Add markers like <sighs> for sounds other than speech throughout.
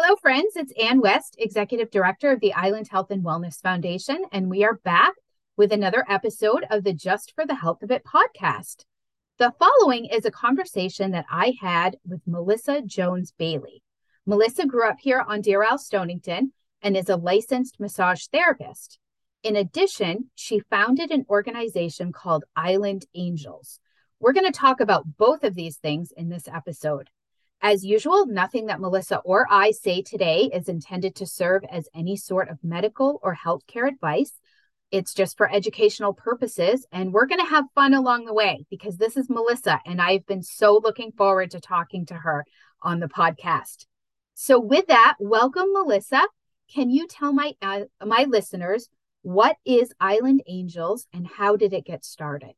Hello, friends. It's Ann West, Executive Director of the Island Health and Wellness Foundation, and we are back with another episode of the Just for the Health of It podcast. The following is a conversation that I had with Melissa Jones Bayley. Melissa grew up here on Deer Isle, Stonington, and is a licensed massage therapist. In addition, she founded an organization called Island Angels. We're going to talk about both of these things in this episode. As usual, nothing that Melissa or I say today is intended to serve as any sort of medical or healthcare advice. It's just for educational purposes, and we're going to have fun along the way because this is Melissa, and I've been so looking forward to talking to her on the podcast. So, with that, welcome, Melissa. Can you tell my uh, my listeners what is Island Angels and how did it get started?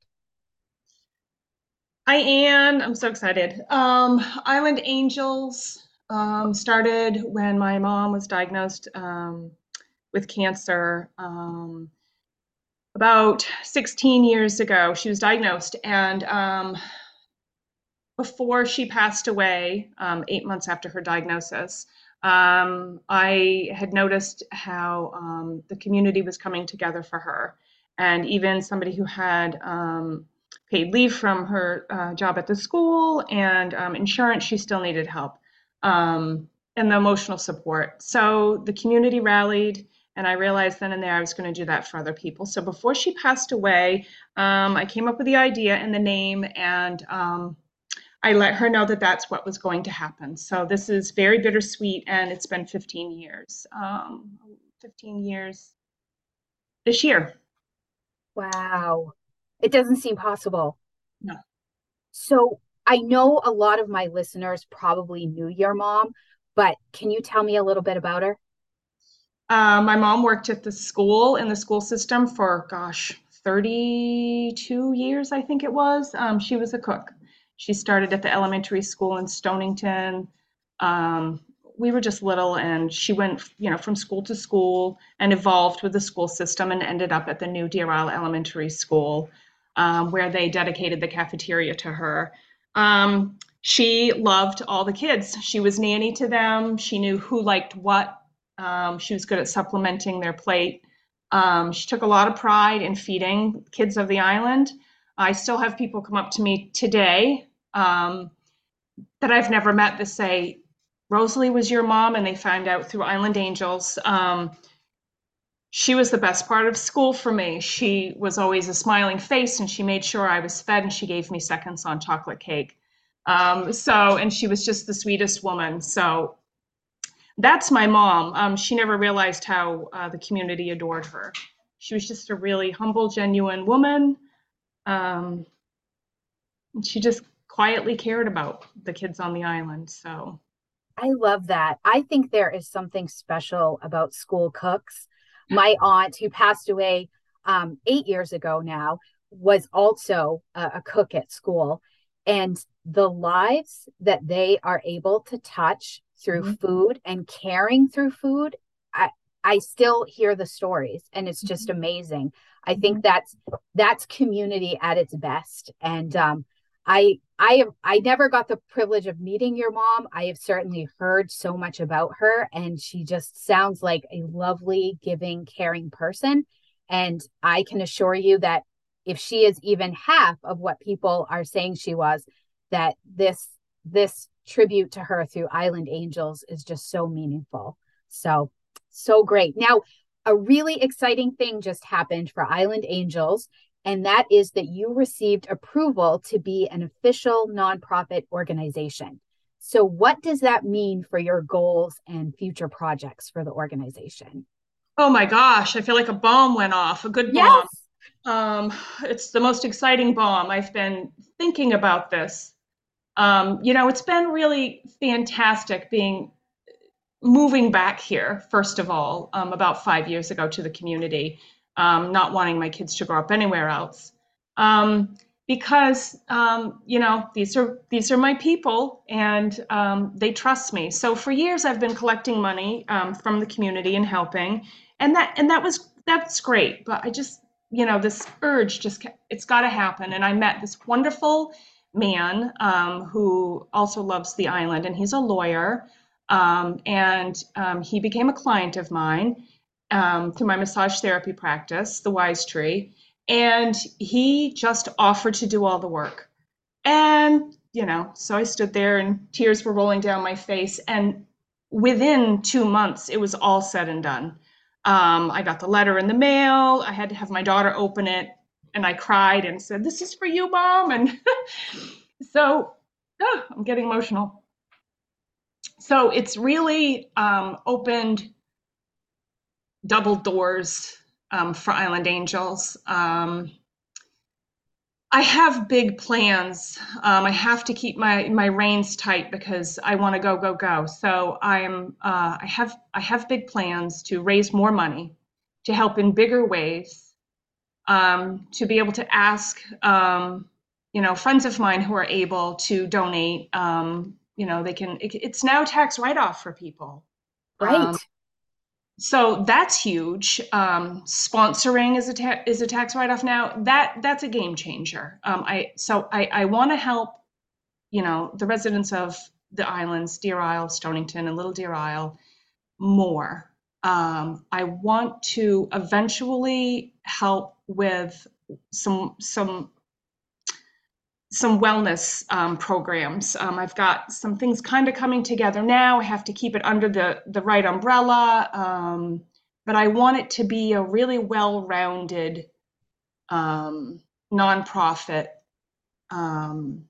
Hi, Ann. I'm so excited. Um, Island Angels um, started when my mom was diagnosed um, with cancer um, about 16 years ago. She was diagnosed, and um, before she passed away, um, eight months after her diagnosis, I had noticed how the community was coming together for her. And even somebody who had paid leave from her uh, job at the school and um, insurance, she still needed help um, and the emotional support. So the community rallied, and I realized then and there I was going to do that for other people. So before she passed away, um, I came up with the idea and the name, and um, I let her know that that's what was going to happen. So this is very bittersweet, and it's been 15 years. Um, 15 years this year. Wow. It doesn't seem possible. No. So I know a lot of my listeners probably knew your mom, but can you tell me a little bit about her? Uh, my mom worked at the school in the school system for, gosh, 32 years, I think it was. Um, she was a cook. She started at the elementary school in Stonington. Um, we were just little, and she went, you know, from school to school and evolved with the school system and ended up at the new Deer Isle Elementary School um, where they dedicated the cafeteria to her. Um, she loved all the kids. She was nanny to them. She knew who liked what. Um, she was good at supplementing their plate. Um, she took a lot of pride in feeding kids of the island. I still have people come up to me today um, that I've never met that say, Rosalie was your mom, and they found out through Island Angels. Um, she was the best part of school for me. She was always a smiling face and she made sure I was fed and she gave me seconds on chocolate cake. Um, so, and she was just the sweetest woman. So that's my mom. Um, she never realized how uh, the community adored her. She was just a really humble, genuine woman. Um, she just quietly cared about the kids on the island. So I love that. I think there is something special about school cooks my aunt who passed away um, eight years ago now was also a, a cook at school and the lives that they are able to touch through mm-hmm. food and caring through food i i still hear the stories and it's just mm-hmm. amazing i think mm-hmm. that's that's community at its best and um i I have I never got the privilege of meeting your mom. I have certainly heard so much about her and she just sounds like a lovely, giving, caring person and I can assure you that if she is even half of what people are saying she was that this this tribute to her through Island Angels is just so meaningful. So so great. Now a really exciting thing just happened for Island Angels and that is that you received approval to be an official nonprofit organization. So, what does that mean for your goals and future projects for the organization? Oh my gosh, I feel like a bomb went off, a good bomb. Yes. Um, it's the most exciting bomb. I've been thinking about this. Um, you know, it's been really fantastic being moving back here, first of all, um, about five years ago to the community um, not wanting my kids to grow up anywhere else. Um, because um, you know these are these are my people and um, they trust me. So for years I've been collecting money um, from the community and helping, and that and that was that's great. But I just you know this urge just it's got to happen. And I met this wonderful man um, who also loves the island, and he's a lawyer. Um, and um, he became a client of mine um, through my massage therapy practice, the Wise Tree. And he just offered to do all the work. And, you know, so I stood there and tears were rolling down my face. And within two months, it was all said and done. Um, I got the letter in the mail. I had to have my daughter open it. And I cried and said, This is for you, mom. And <laughs> so oh, I'm getting emotional. So it's really um, opened double doors um, for Island Angels. Um, I have big plans. Um, I have to keep my my reins tight because I want to go go go. So I'm uh, I have I have big plans to raise more money, to help in bigger ways, um, to be able to ask um, you know friends of mine who are able to donate. Um, you know they can. It, it's now tax write off for people. Right. So that's huge. Um, sponsoring is a ta- is a tax write off now. That that's a game changer. Um, I so I I want to help, you know, the residents of the islands, Deer Isle, Stonington, and Little Deer Isle, more. Um, I want to eventually help with some some some wellness um, programs. Um, I've got some things kind of coming together now. I have to keep it under the the right umbrella, um, but I want it to be a really well-rounded um, nonprofit. Um,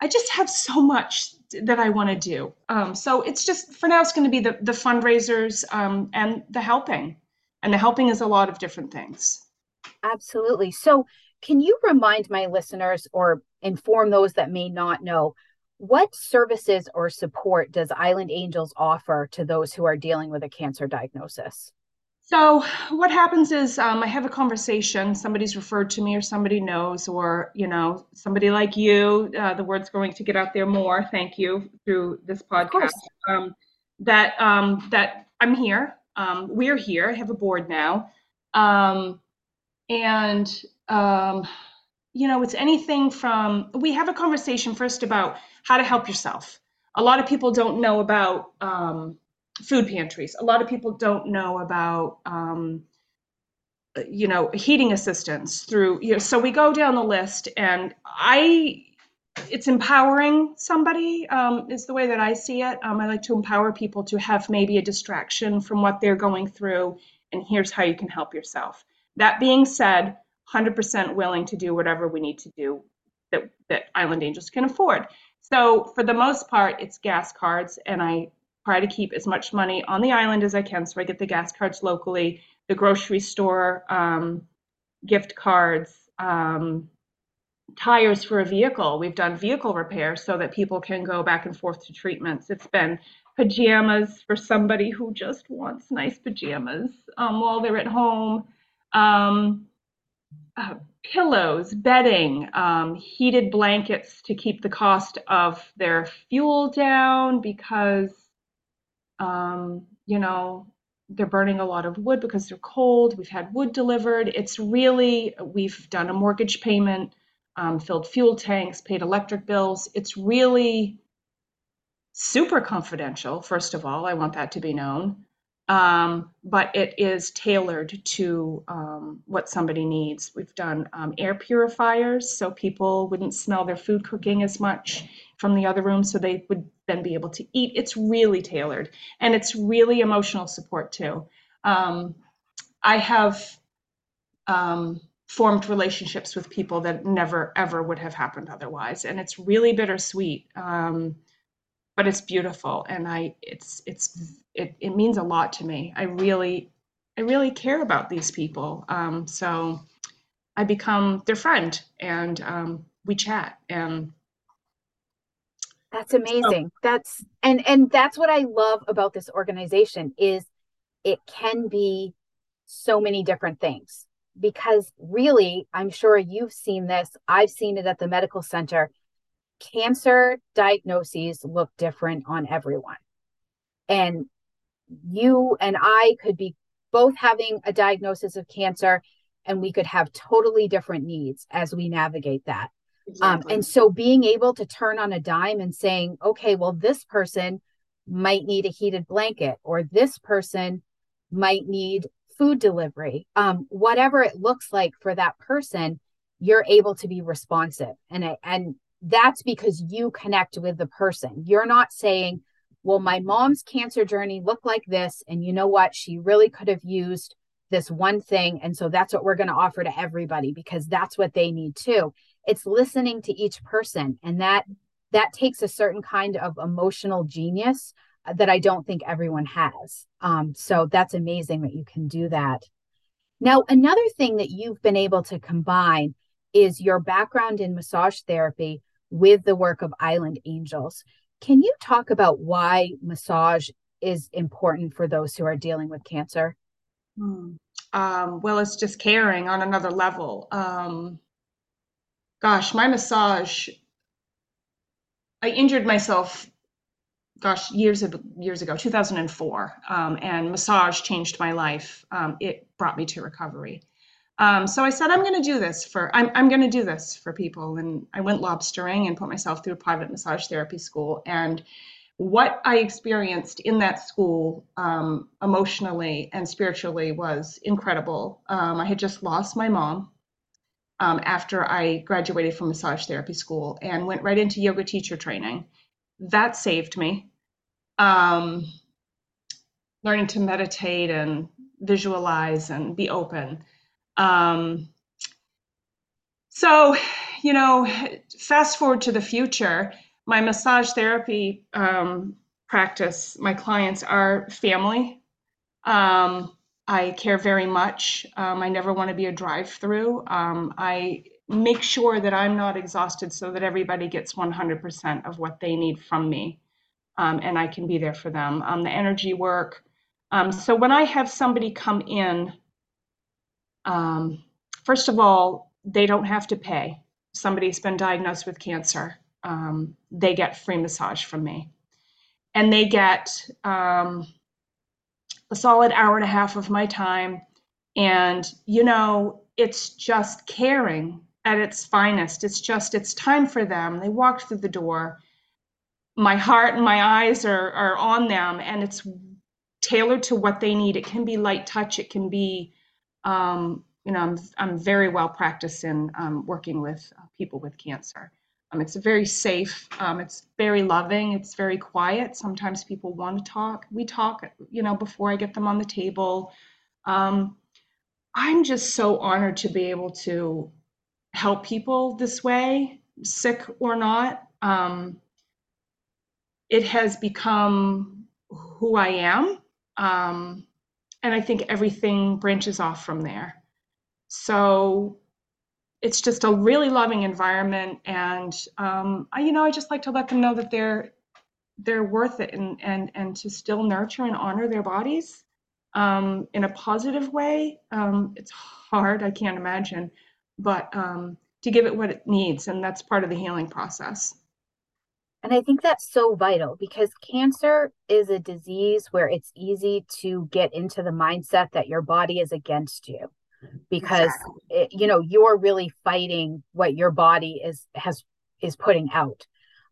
I just have so much that I want to do. Um, so it's just for now. It's going to be the the fundraisers and the helping, and the helping is a lot of different things. Absolutely. So can you remind my listeners or inform those that may not know what services or support does Island Angels offer to those who are dealing with a cancer diagnosis? So what happens is um, I have a conversation. Somebody's referred to me, or somebody knows, or you know, somebody like you. Uh, the word's going to get out there more. Thank you through this podcast. Um, that um, that I'm here. Um, we're here. I have a board now, um, and um, you know, it's anything from we have a conversation first about how to help yourself. A lot of people don't know about um, food pantries. A lot of people don't know about um, you know heating assistance through you know so we go down the list and i it's empowering somebody um, is the way that i see it um, i like to empower people to have maybe a distraction from what they're going through and here's how you can help yourself that being said 100% willing to do whatever we need to do that, that Island Angels can afford. So for the most part, it's gas cards, and I try to keep as much money on the island as I can. So I get the gas cards locally, the grocery store um, gift cards, um, tires for a vehicle. We've done vehicle repair so that people can go back and forth to treatments. It's been pajamas for somebody who just wants nice pajamas um, while they're at home. Um, uh, pillows, bedding, um, heated blankets to keep the cost of their fuel down because, um, you know, they're burning a lot of wood because they're cold. We've had wood delivered. It's really, we've done a mortgage payment, um, filled fuel tanks, paid electric bills. It's really super confidential, first of all. I want that to be known um, but it is tailored to um, what somebody needs. We've done um, air purifiers so people wouldn't smell their food cooking as much from the other room, so they would then be able to eat. It's really tailored, and it's really emotional support too. Um, I have um, formed relationships with people that never ever would have happened otherwise, and it's really bittersweet. Um, but it's beautiful and i it's it's it, it means a lot to me. I really i really care about these people um, so i become their friend and um, we chat and that's amazing. So, that's and and that's what i love about this organization is it can be so many different things. Because really i'm sure you've seen this. I've seen it at the medical center cancer diagnoses look different on everyone. And you and I could be both having a diagnosis of cancer and we could have totally different needs as we navigate that. Um, exactly. Um, and so being able to turn on a dime and saying, okay, well, this person might need a heated blanket or this person might need food delivery um, whatever it looks like for that person you're able to be responsive and it, and that's because you connect with the person you're not saying well my mom's cancer journey looked like this and you know what she really could have used this one thing and so that's what we're going to offer to everybody because that's what they need too it's listening to each person and that that takes a certain kind of emotional genius that I don't think everyone has. Um, so that's amazing that you can do that. Now, another thing that you've been able to combine is your background in massage therapy with the work of Island Angels. Can you talk about why massage is important for those who are dealing with cancer? Hmm. Um, well, it's just caring on another level. Um, gosh, my massage, I injured myself gosh, years of, years ago, 2004, um, and massage changed my life. Um, it brought me to recovery. Um, so I said, I'm going to do this for I'm I'm going to do this for people, and I went lobstering and put myself through a private massage therapy school. And what I experienced in that school, um, emotionally and spiritually, was incredible. Um, I had just lost my mom. Um, after I graduated from massage therapy school and went right into yoga teacher training that saved me. Um, learning to meditate and visualize and be open. Um, so, you know, fast forward to the future, my massage therapy um, practice, my clients are family. Um, I care very much. Um, I never want to be a drive through. Um, I make sure that I'm not exhausted so that everybody gets 100% of what they need from me. Um, and I can be there for them. Um, the energy work. So when I have somebody come in, um, first of all, they don't have to pay. Somebody's been diagnosed with cancer. Um, they get free massage from me. And they get um, a solid hour and a half of my time. And, you know, it's just caring at its finest. It's just, it's time for them. They walk through the door. My heart and my eyes are, are on them, and it's tailored to what they need. It can be light touch, it can be, um, you know, I'm, I'm very well practiced in um, working with people with cancer. Um, it's very safe, um, it's very loving, it's very quiet. Sometimes people want to talk. We talk, you know, before I get them on the table. Um, I'm just so honored to be able to help people this way, sick or not. Um, it has become who I am. And I think everything branches off from there. So it's just a really loving environment. And, um, I, you know, I just like to let them know that they're, they're worth it and, and, and to still nurture and honor their bodies um, in a positive way. Um, it's hard, I can't imagine but um, to give it what it needs. And that's part of the healing process. And I think that's so vital because cancer is a disease where it's easy to get into the mindset that your body is against you because exactly. it, you know you're really fighting what your body is has is putting out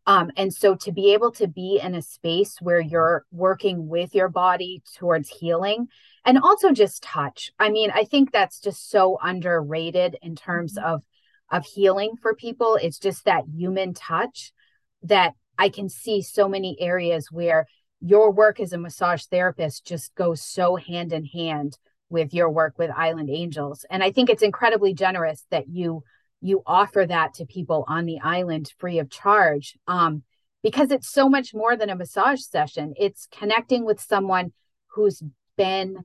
um, and so to be able to be in a space where you're working with your body towards healing and also just touch. I mean, I think that's just so underrated in terms mm-hmm. of of healing for people. It's just that human touch that I can see so many areas where your work as a massage therapist just goes so hand in hand with your work with Island Angels. And I think it's incredibly generous that you you offer that to people on the island free of charge um, because it's so much more than a massage session it's connecting with someone who's been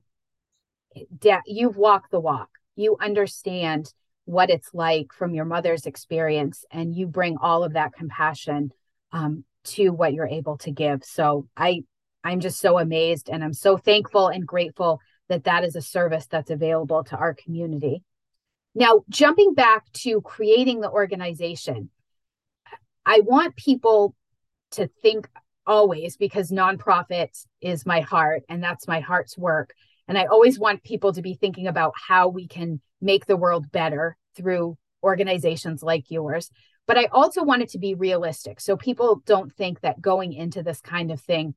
you've walked the walk you understand what it's like from your mother's experience and you bring all of that compassion um, to what you're able to give so i i'm just so amazed and i'm so thankful and grateful that that is a service that's available to our community now, jumping back to creating the organization, I want people to think always because nonprofit is my heart and that's my heart's work. And I always want people to be thinking about how we can make the world better through organizations like yours. But I also want it to be realistic. So people don't think that going into this kind of thing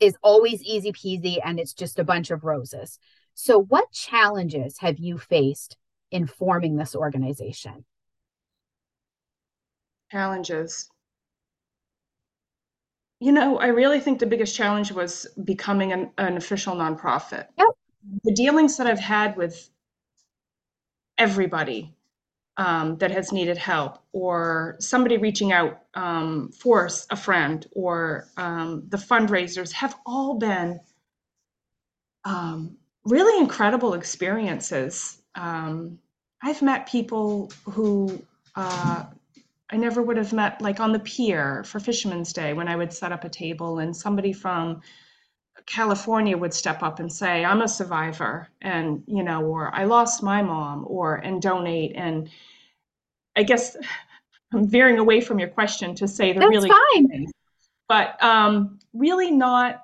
is always easy peasy and it's just a bunch of roses. So, what challenges have you faced in forming this organization? Challenges. You know, I really think the biggest challenge was becoming an, an official nonprofit. Yep. The dealings that I've had with everybody um, that has needed help, or somebody reaching out um, for a friend, or um, the fundraisers have all been um, really incredible experiences. Um, I've met people who uh, I never would have met, like on the pier for Fisherman's Day, when I would set up a table and somebody from California would step up and say, I'm a survivor, and, you know, or I lost my mom, or, and donate. And I guess <laughs> I'm veering away from your question to say the That's really, fine. but um, really not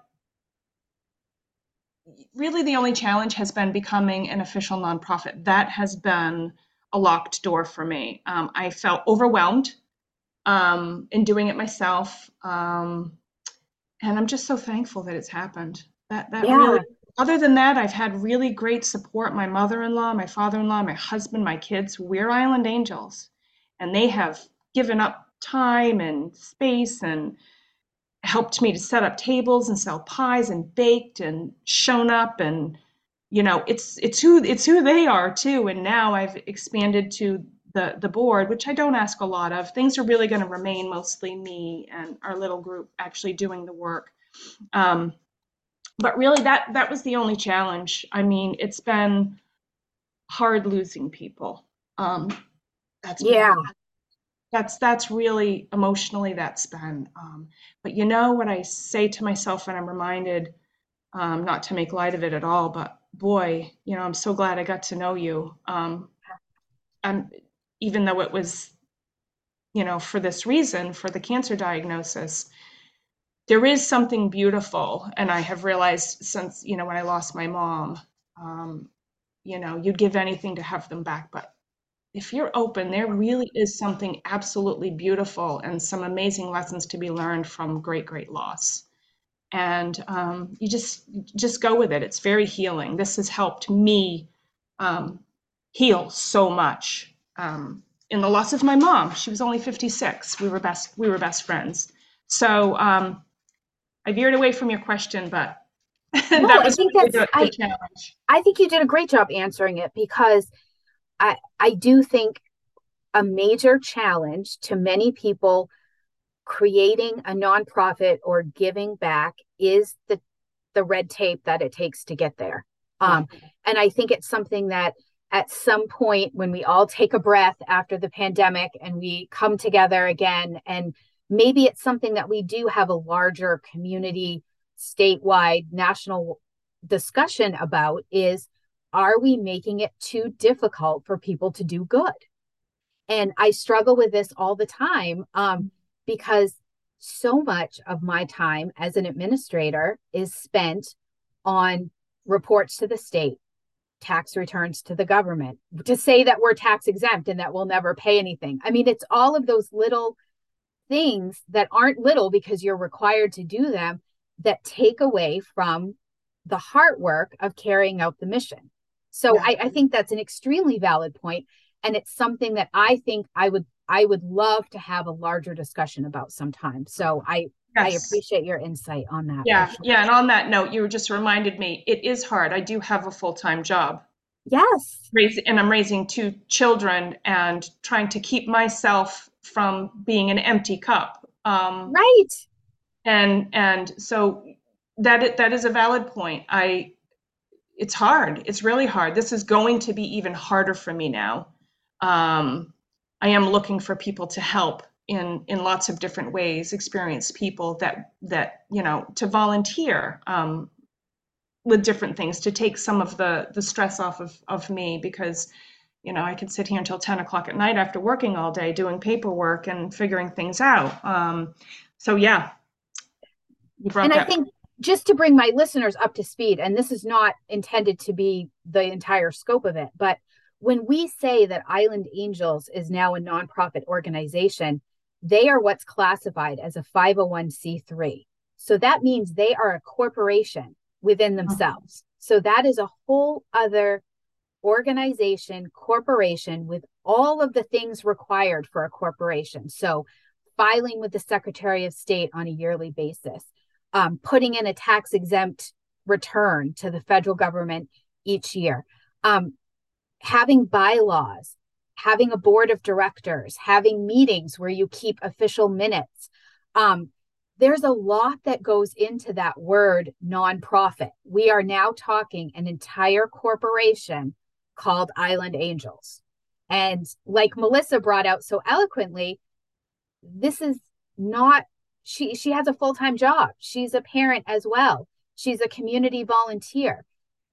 really the only challenge has been becoming an official nonprofit. That has been a locked door for me. Um, I felt overwhelmed um, in doing it myself, um, and I'm just so thankful that it's happened. That that Yeah. really. Other than that, I've had really great support. My mother-in-law, my father-in-law, my husband, my kids. We're Island Angels, and they have given up time and space and helped me to set up tables and sell pies and baked and shown up and you know it's it's who it's who they are too and now i've expanded to the the board which i don't ask a lot of things are really going to remain mostly me and our little group actually doing the work. Um, but really that that was the only challenge. I mean it's been hard losing people. Um, that's been Yeah. that's that's really emotionally that's been um, but you know what i say to myself and i'm reminded um, not to make light of it at all but boy you know i'm so glad i got to know you. Um, and even though it was you know for this reason for the cancer diagnosis there is something beautiful and i have realized since you know when i lost my mom um, you know you'd give anything to have them back but if you're open, there really is something absolutely beautiful and some amazing lessons to be learned from great, great loss. And um, you just just go with it. It's very healing. This has helped me um, heal so much. Um, in the loss of my mom, she was only 56. We were best we were best friends. So um, I veered away from your question, but <laughs> No, that I think really that's- I- challenge. I think you did a great job answering it because I I do think a major challenge to many people creating a nonprofit or giving back is the the red tape that it takes to get there. Um, and I think it's something that at some point when we all take a breath after the pandemic and we come together again and maybe it's something that we do have a larger community statewide national discussion about is are we making it too difficult for people to do good? And i struggle with this all the time um, because so much of my time as an administrator is spent on reports to the state tax returns to the government to say that we're tax exempt and that we'll never pay anything i mean it's all of those little things that aren't little because you're required to do them that take away from the heart work of carrying out the mission. So Yeah. I, I think that's an extremely valid point, and it's something that I think I would I would love to have a larger discussion about sometime. So I I appreciate your insight on that. Yeah, sure. yeah. And on that note, you just reminded me, it is hard. I do have a full-time job. Yes. Raising, and I'm raising two children and trying to keep myself from being an empty cup. Um, Right. and and so that that is a valid point. I it's hard. It's really hard. This is going to be even harder for me now. Um, I am looking for people to help in in lots of different ways. Experienced people that that you know to volunteer um, with different things to take some of the the stress off of of me because you know I could sit here until 10 o'clock at night after working all day doing paperwork and figuring things out. Um, so yeah, you brought and I think just to bring my listeners up to speed, and this is not intended to be the entire scope of it, but when we say that Island Angels is now a nonprofit organization, they are what's classified as a 501c3. So that means they are a corporation within Uh-huh. themselves. So that is a whole other organization, corporation with all of the things required for a corporation. So filing with the Secretary of State on a yearly basis, um, putting in a tax exempt return to the federal government each year, um, having bylaws, having a board of directors, having meetings where you keep official minutes. Um, there's a lot that goes into that word nonprofit. We are now talking an entire corporation called Island Angels. And like Melissa brought out so eloquently, this is not she she has a full-time job. She's a parent as well. She's a community volunteer.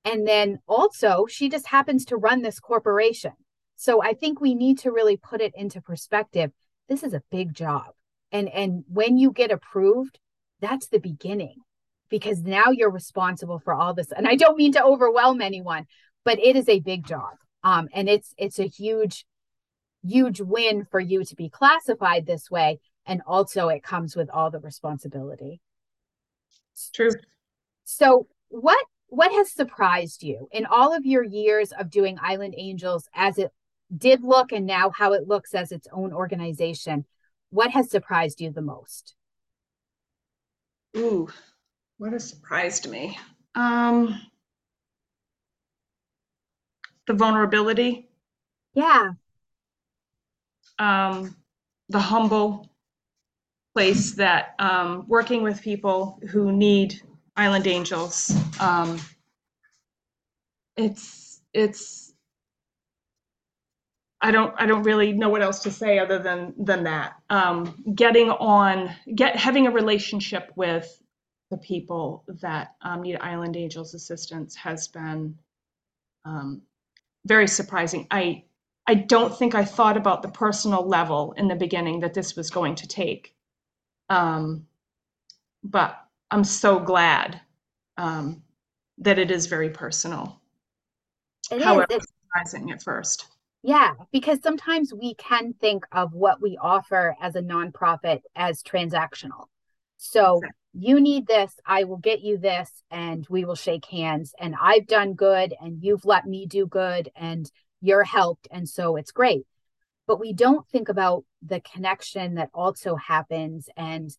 And then also she just happens to run this corporation. So I think we need to really put it into perspective. This is a big job. And and when you get approved, that's the beginning because now you're responsible for all this. And I don't mean to overwhelm anyone, but it is a big job. Um, and it's it's a huge, huge win for you to be classified this way. And also it comes with all the responsibility. It's true. So what what has surprised you in all of your years of doing Island Angels as it did look and now how it looks as its own organization? What has surprised you the most? Ooh, what has surprised me? Um, the vulnerability, Yeah. um, the humble place that um, working with people who need Island Angels. Um, it's it's I don't I don't really know what else to say other than than that. Um, getting on get having a relationship with the people that um, need Island Angels assistance has been um, very surprising. I I don't think I thought about the personal level in the beginning that this was going to take. Um, but I'm so glad um, that it is very personal. It is. However, It's surprising at first. Yeah, because sometimes we can think of what we offer as a nonprofit as transactional. So you need this, I will get you this, and we will shake hands. And I've done good, and you've let me do good, and you're helped. And so it's great. But we don't think about the connection that also happens and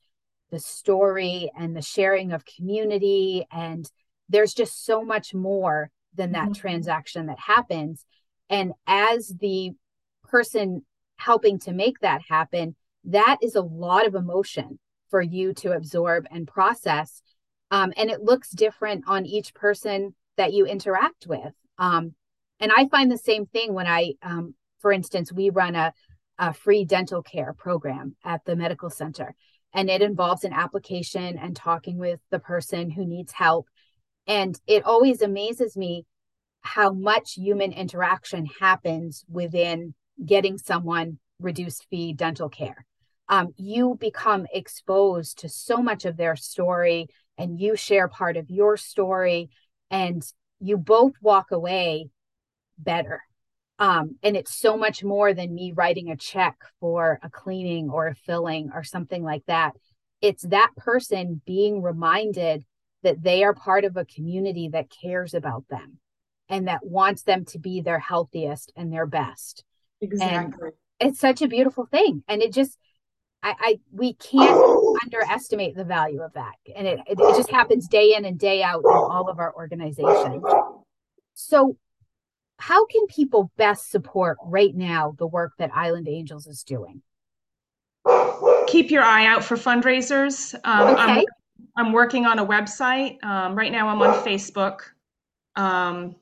the story and the sharing of community. And there's just so much more than that Mhm. transaction that happens. And as the person helping to make that happen, that is a lot of emotion for you to absorb and process. Um, and it looks different on each person that you interact with. Um, and I find the same thing when I, um, for instance, we run a, a free dental care program at the medical center, and it involves an application and talking with the person who needs help. And it always amazes me how much human interaction happens within getting someone reduced fee dental care. Um, you become exposed to so much of their story and you share part of your story and you both walk away better. Um, and it's so much more than me writing a check for a cleaning or a filling or something like that. It's that person being reminded that they are part of a community that cares about them and that wants them to be their healthiest and their best. Exactly. It's such a beautiful thing. And it just, I, I we can't underestimate the value of that. And it, it, it just happens day in and day out in all of our organizations. So, how can people best support right now the work that Island Angels is doing? Keep your eye out for fundraisers. Um, I'm, Okay. I'm working on a website. Um, right now, I'm on Facebook. Um,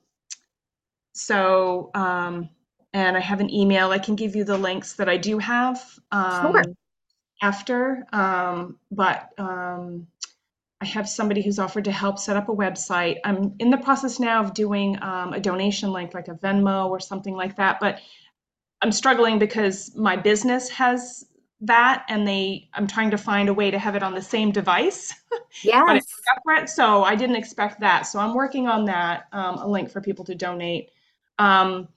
so, um, and I have an email. I can give you the links that I do have um, Sure. after. Um, but um, I have somebody who's offered to help set up a website. I'm in the process now of doing um, a donation link, like a Venmo or something like that. But I'm struggling because my business has that, and they. I'm trying to find a way to have it on the same device. <laughs> but Yes. it's separate. So I didn't expect that. So I'm working on that, um, a link for people to donate. Um,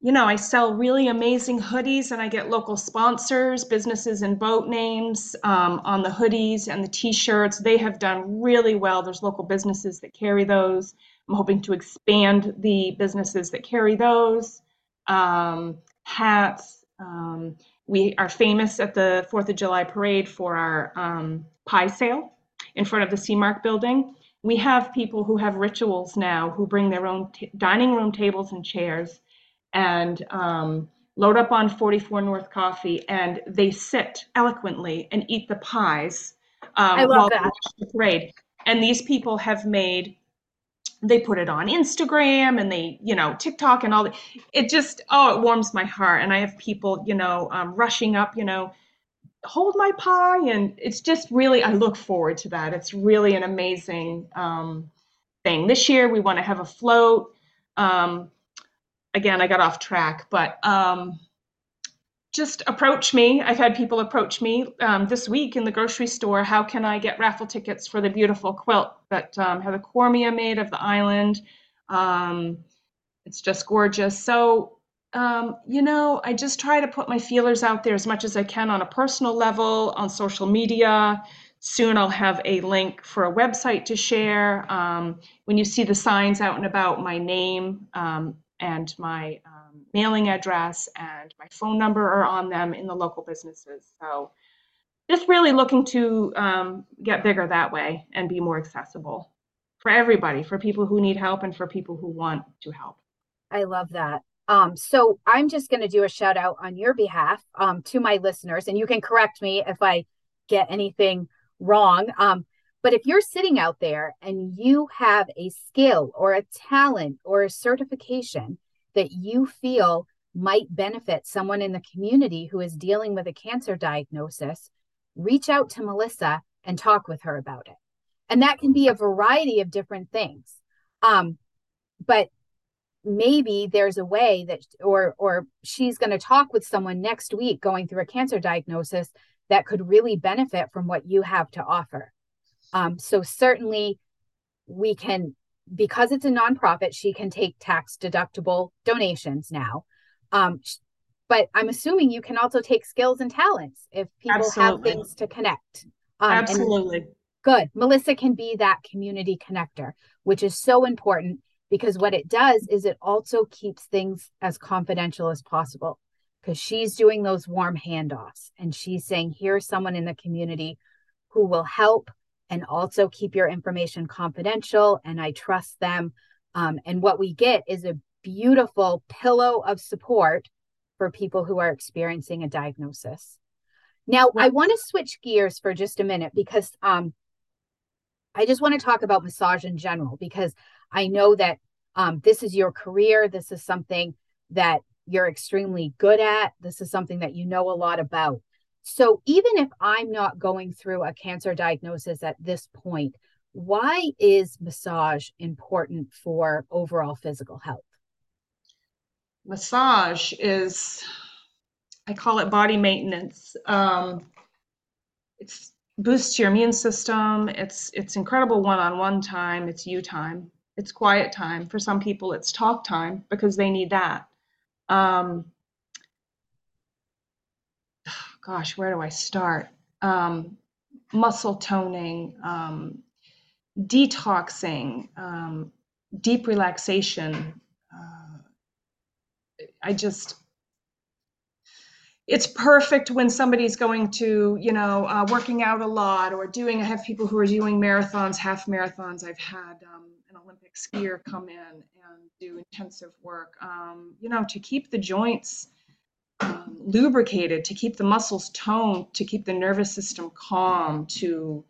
you know, I sell really amazing hoodies and I get local sponsors, businesses and boat names um, on the hoodies and the t shirts. They have done really well. There's local businesses that carry those. I'm hoping to expand the businesses that carry those. Um, hats. Um, we are famous at the Fourth of July parade for our um, pie sale in front of the Seamark building. We have people who have rituals now who bring their own t- dining room tables and chairs and um, load up on 44 North Coffee, and they sit eloquently and eat the pies um, I love while they that. watch the parade. And these people have made they put it on Instagram and they, you know, TikTok and all that. It just, oh, it warms my heart. And I have people, you know, um, rushing up, you know, hold my pie. And it's just really, I look forward to that. It's really an amazing um, thing. This year, we want to have a float. Um, again, I got off track, but um, just approach me. I've had people approach me um, this week in the grocery store. How can I get raffle tickets for the beautiful quilt that um, Heather Cormia made of the island? Um, it's just gorgeous. So, um, you know, I just try to put my feelers out there as much as I can on a personal level, on social media. Soon I'll have a link for a website to share. Um, when you see the signs out and about, my name um, and my um, mailing address and my phone number are on them in the local businesses. So just really looking to um, get bigger that way and be more accessible for everybody, for people who need help and for people who want to help. I love that. Um, so I'm just going to do a shout out on your behalf um, to my listeners, and you can correct me if I get anything wrong. Um, but if you're sitting out there and you have a skill or a talent or a certification that you feel might benefit someone in the community who is dealing with a cancer diagnosis, reach out to Melissa and talk with her about it. And that can be a variety of different things. Um, but maybe there's a way that or or she's going to talk with someone next week going through a cancer diagnosis that could really benefit from what you have to offer um, so certainly we can, because it's a nonprofit, she can take tax deductible donations now. Um, but I'm assuming you can also take skills and talents if people Absolutely. have things to connect. Um, Absolutely. Good. Melissa can be that community connector, which is so important because what it does is it also keeps things as confidential as possible because she's doing those warm handoffs and she's saying, here's someone in the community who will help and also keep your information confidential and I trust them. Um, and what we get is a beautiful pillow of support for people who are experiencing a diagnosis. Now, I want to switch gears for just a minute because um, I just want to talk about massage in general because I know that um, this is your career. This is something that you're extremely good at. This is something that you know a lot about. So even if I'm not going through a cancer diagnosis at this point, why is massage important for overall physical health? Massage is, I call it body maintenance. Um, it's boosts your immune system. It's it's incredible one-on-one time. It's you time. It's quiet time. For some people, it's talk time because they need that. Um, <sighs> gosh, where do I start? Um, muscle toning, um, detoxing, um, deep relaxation. Uh, I just, it's perfect when somebody's going to, you know, uh, working out a lot or doing. I have people who are doing marathons, half marathons. I've had um, an Olympic skier come in and do intensive work, um, you know, to keep the joints um, lubricated, to keep the muscles toned, to keep the nervous system calm, to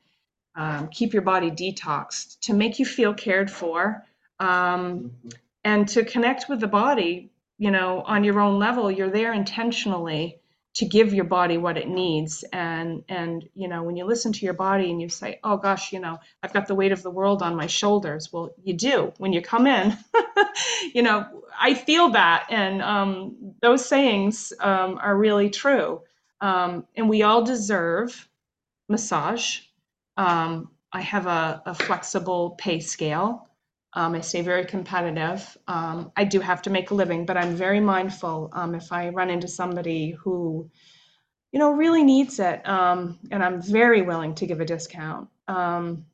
um, keep your body detoxed, to make you feel cared for, um, and to connect with the body, you know, on your own level. You're there intentionally to give your body what it needs. And and you know when you listen to your body and you say oh gosh you know i've got the weight of the world on my shoulders. Well you do when you come in. <laughs> You know i feel that. And um, those sayings um, are really true. Um, and we all deserve massage. Um, i have a, a, flexible pay scale Um, I stay very competitive. Um, I do have to make a living, but I'm very mindful um, if I run into somebody who, you know, really needs it, um, and I'm very willing to give a discount. Um,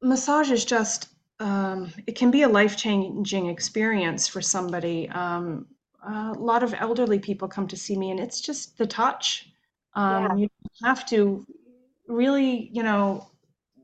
massage is just, um, it can be a life changing experience for somebody. Um, a lot of elderly people come to see me, and it's just the touch. Yeah. Um, you have to really, you know,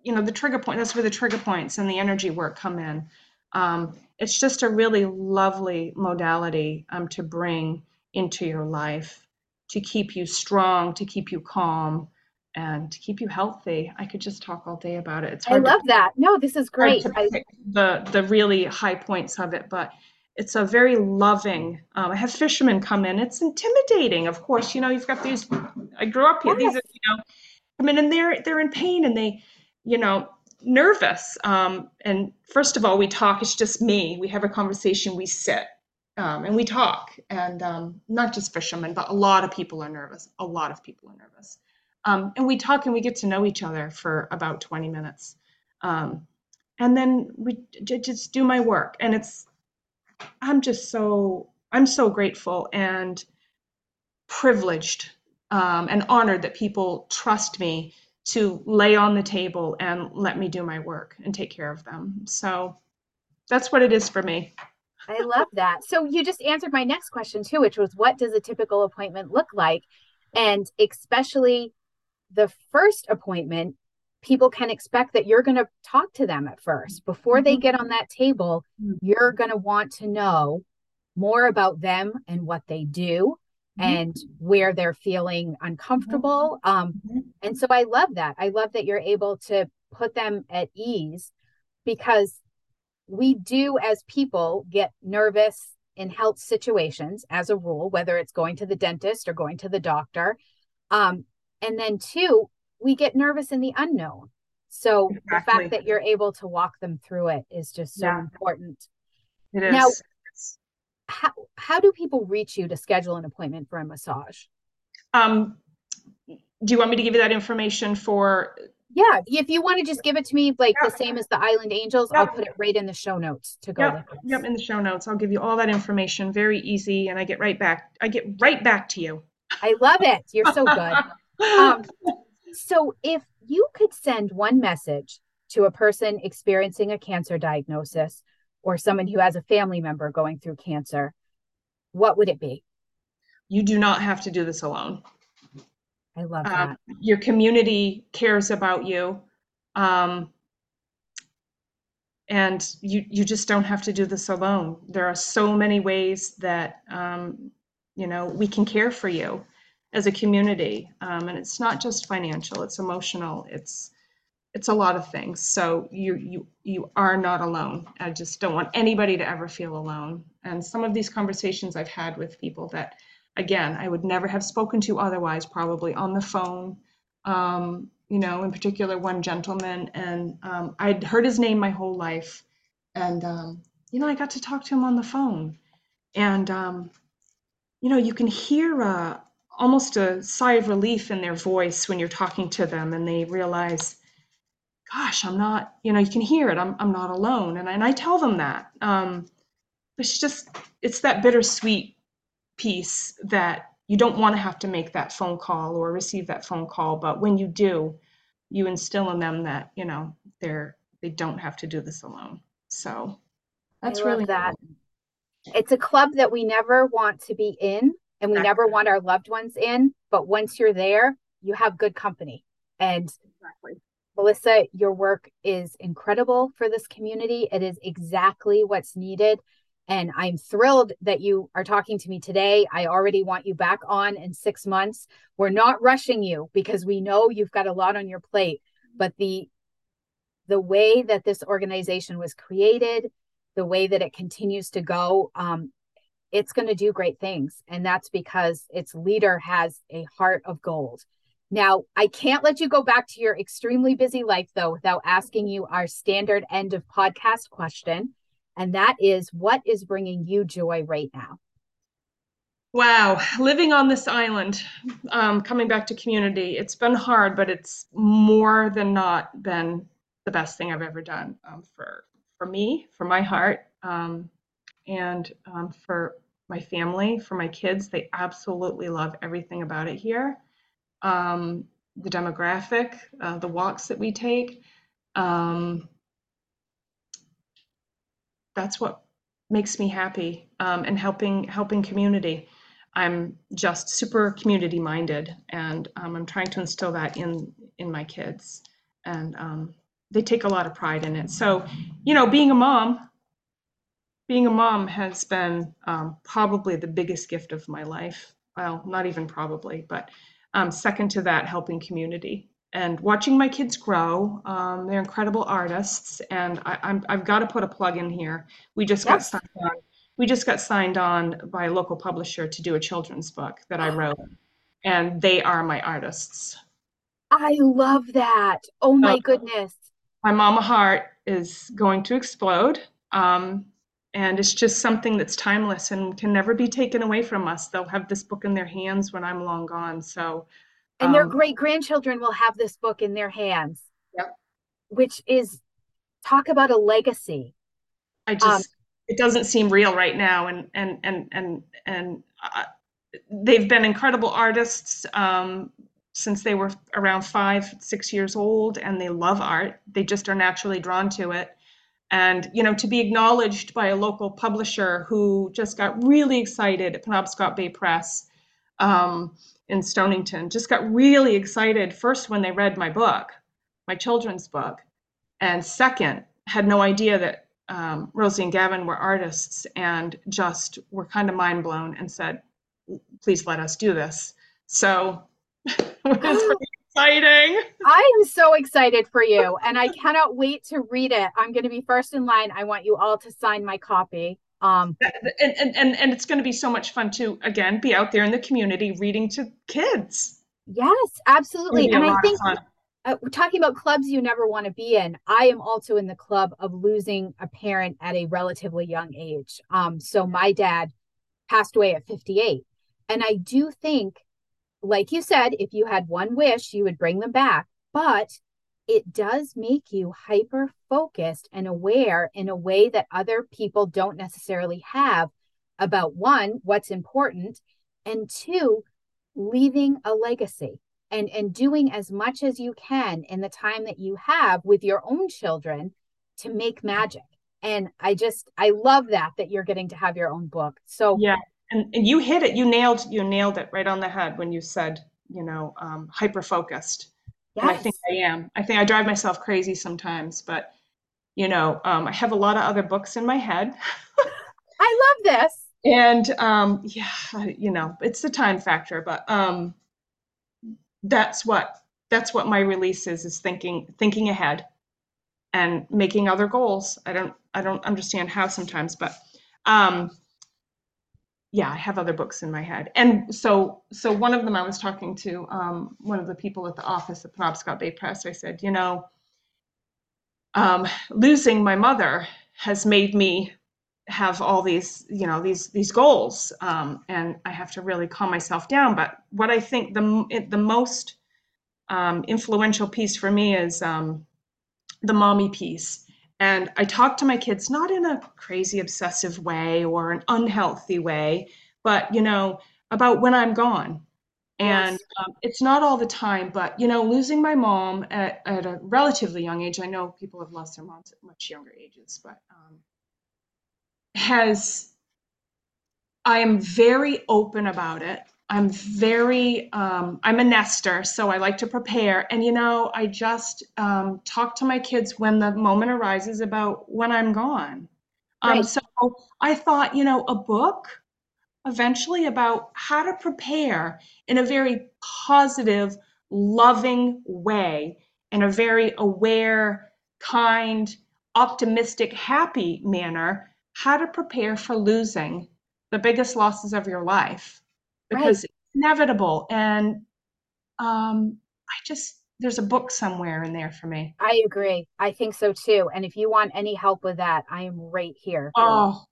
you know the trigger point that's where the trigger points and the energy work come in. Um, it's just a really lovely modality um, to bring into your life to keep you strong to keep you calm and to keep you healthy. I could just talk all day about it. It's hard I love to, that. No, this is great. I, the the really high points of it but it's a very loving um, i have fishermen come in. It's intimidating of course. You know you've got these i grew up here. These are you know come in and they're they're in pain and they you know nervous um, and first of all we talk it's just me. We have a conversation we sit um, and we talk. And um, not just fishermen but a lot of people are nervous a lot of people are nervous. Um, and we talk and we get to know each other for about 20 minutes. Um, and then we just do my work. And it's i'm just so i'm so grateful and privileged um, and honored that people trust me to lay on the table and let me do my work and take care of them. So that's what it is for me. I love that. So you just answered my next question too, which was what does a typical appointment look like? And especially the first appointment, people can expect that you're going to talk to them at first. Before they Mhm. get on that table, Mhm. you're going to want to know more about them and what they do Mhm. and where they're feeling uncomfortable. Um, Mhm. and so I love that. I love that you're able to put them at ease because we do as people get nervous in health situations as a rule whether it's going to the dentist or going to the doctor um, and then two we get nervous in the unknown so the fact that you're able to walk them through it is just so Yeah. important It is. Now- how, how do people reach you to schedule an appointment for a massage um, do you want me to give you that information for? yeah if you want to just give it to me like Yeah. the same as the island angels i'll put it right in the show notes to go Yep. Yep. In the show notes, I'll give you all that information. Very easy, and I get right back. I get right back to you. i love it you're so good <laughs> um, so if you could send one message to a person experiencing a cancer diagnosis or someone who has a family member going through cancer, what would it be? you do not have to do this alone. I love Um, that. your community cares about you. Um, and you, you just don't have to do this alone. There are so many ways that, um, you know, we can care for you as a community. Um, and it's not just financial, it's emotional, it's, it's a lot of things. So you, you, you are not alone. I just don't want anybody to ever feel alone. And some of these conversations I've had with people that, again, I would never have spoken to otherwise, probably on the phone. Um, you know, in particular, one gentleman, and um, I'd heard his name my whole life. And, um, you know, I got to talk to him on the phone. And, um, you know, you can hear uh, almost a sigh of relief in their voice when you're talking to them and they realize, gosh, I'm not, you know, you can hear it. I'm, I'm not alone. And I, and I tell them that. Um, it's just, it's that bittersweet piece that you don't want to have to make that phone call or receive that phone call. But when you do, you instill in them that, you know, they're, they don't have to do this alone. So that's really that. It's a club that we never want to be in and we Exactly. never want our loved ones in. But once you're there, you have good company. And Exactly. Melissa, your work is incredible for this community. It is exactly what's needed. And I'm thrilled that you are talking to me today. I already want you back on in six months. We're not rushing you because we know you've got a lot on your plate, but the the way that this organization was created, the way that it continues to go, um, it's going to do great things. And that's because its leader has a heart of gold. Now, I can't let you go back to your extremely busy life, though, without asking you our standard end of podcast question. And that is what is bringing you joy right now? Wow, living on this island, um, coming back to community, it's been hard, but it's more than not been the best thing I've ever done um, for for me, for my heart, um, and um, for my family, for my kids. They absolutely love everything about it here. Um, the demographic, uh, the walks that we take. Um, that's what makes me happy um, and helping helping community. I'm just super community minded, and um, I'm trying to instill that in in my kids, and um, they take a lot of pride in it. So, you know, being a mom, being a mom has been um, probably the biggest gift of my life. Well, not even probably, but um, second to that, helping community and watching my kids grow. Um, they're incredible artists, and I, I'm, I've got to put a plug in here. We just got signed on. We just got signed on by a local publisher to do a children's book that I wrote, and they are my artists. I love that. Oh my Uh, goodness. my mama heart is going to explode. Um, and it's just something that's timeless and can never be taken away from us. They'll have this book in their hands when I'm long gone. So, And their um, great grandchildren will have this book in their hands, Yep. which is talk about a legacy. I Um, just it doesn't seem real right now, and and and and and uh, they've been incredible artists um, since they were around five, six years old, and they love art. They just are naturally drawn to it. And you know, to be acknowledged by a local publisher who just got really excited at Penobscot Bay Press um, in Stonington, just got really excited first when they read my book, my children's book, and second had no idea that um, Rosie and Gavin were artists and just were kind of mind blown and said, please let us do this. So <laughs> exciting. I am so excited for you, and I cannot wait to read it. I'm going to be first in line. I want you all to sign my copy. Um, And, and, and, and it's going to be so much fun to, again, be out there in the community reading to kids. yes, absolutely. And I think uh, we're talking about clubs you never want to be in. I am also in the club of losing a parent at a relatively young age. Um, so my dad passed away at 58. And I do think, like you said, if you had one wish, you would bring them back. But it does make you hyper focused and aware in a way that other people don't necessarily have about one, what's important, and two, leaving a legacy and and doing as much as you can in the time that you have with your own children to make magic and i just i love that that you're getting to have your own book so Yeah. And, and you hit it. You nailed, you nailed it right on the head when you said, you know, um, hyper focused. And I think I am. I think I drive myself crazy sometimes, but you know, um, I have a lot of other books in my head, <laughs> i love this and um, yeah, you know, it's the time factor, but um, that's what that's what my release is: is thinking thinking ahead and making other goals. I don't I don't understand how sometimes, but um, yeah, I have other books in my head. And so, so one of them I was talking to um, one of the people at the office at Penobscot Bay Press. I said, you know, um, losing my mother has made me have all these, you know, these these goals, um, and I have to really calm myself down. But what I think the the most um, influential piece for me is um, the mommy piece. And I talk to my kids not in a crazy obsessive way or an unhealthy way, but you know, about when I'm gone. And yes um, it's not all the time, but you know, losing my mom at, at a relatively young age, I know people have lost their moms at much younger ages, but um, has, I am very open about it. I'm very, um, I'm a nester, so I like to prepare. And you know, I just um, talk to my kids when the moment arises about when I'm gone. Um, right so I thought, you know, a book eventually about how to prepare in a very positive, loving way, in a very aware, kind, optimistic, happy manner, how to prepare for losing the biggest losses of your life because it's inevitable. And um, I just, there's a book somewhere in there for me. i agree i think so too and if you want any help with that i am right here Oh,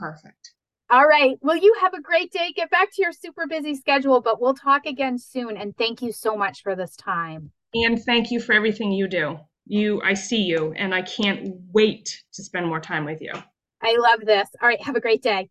perfect. all right well you have a great day get back to your super busy schedule but we'll talk again soon and thank you so much for this time And thank you for everything you do. you, I see you, and I can't wait to spend more time with you. I love this. All right. Have a great day.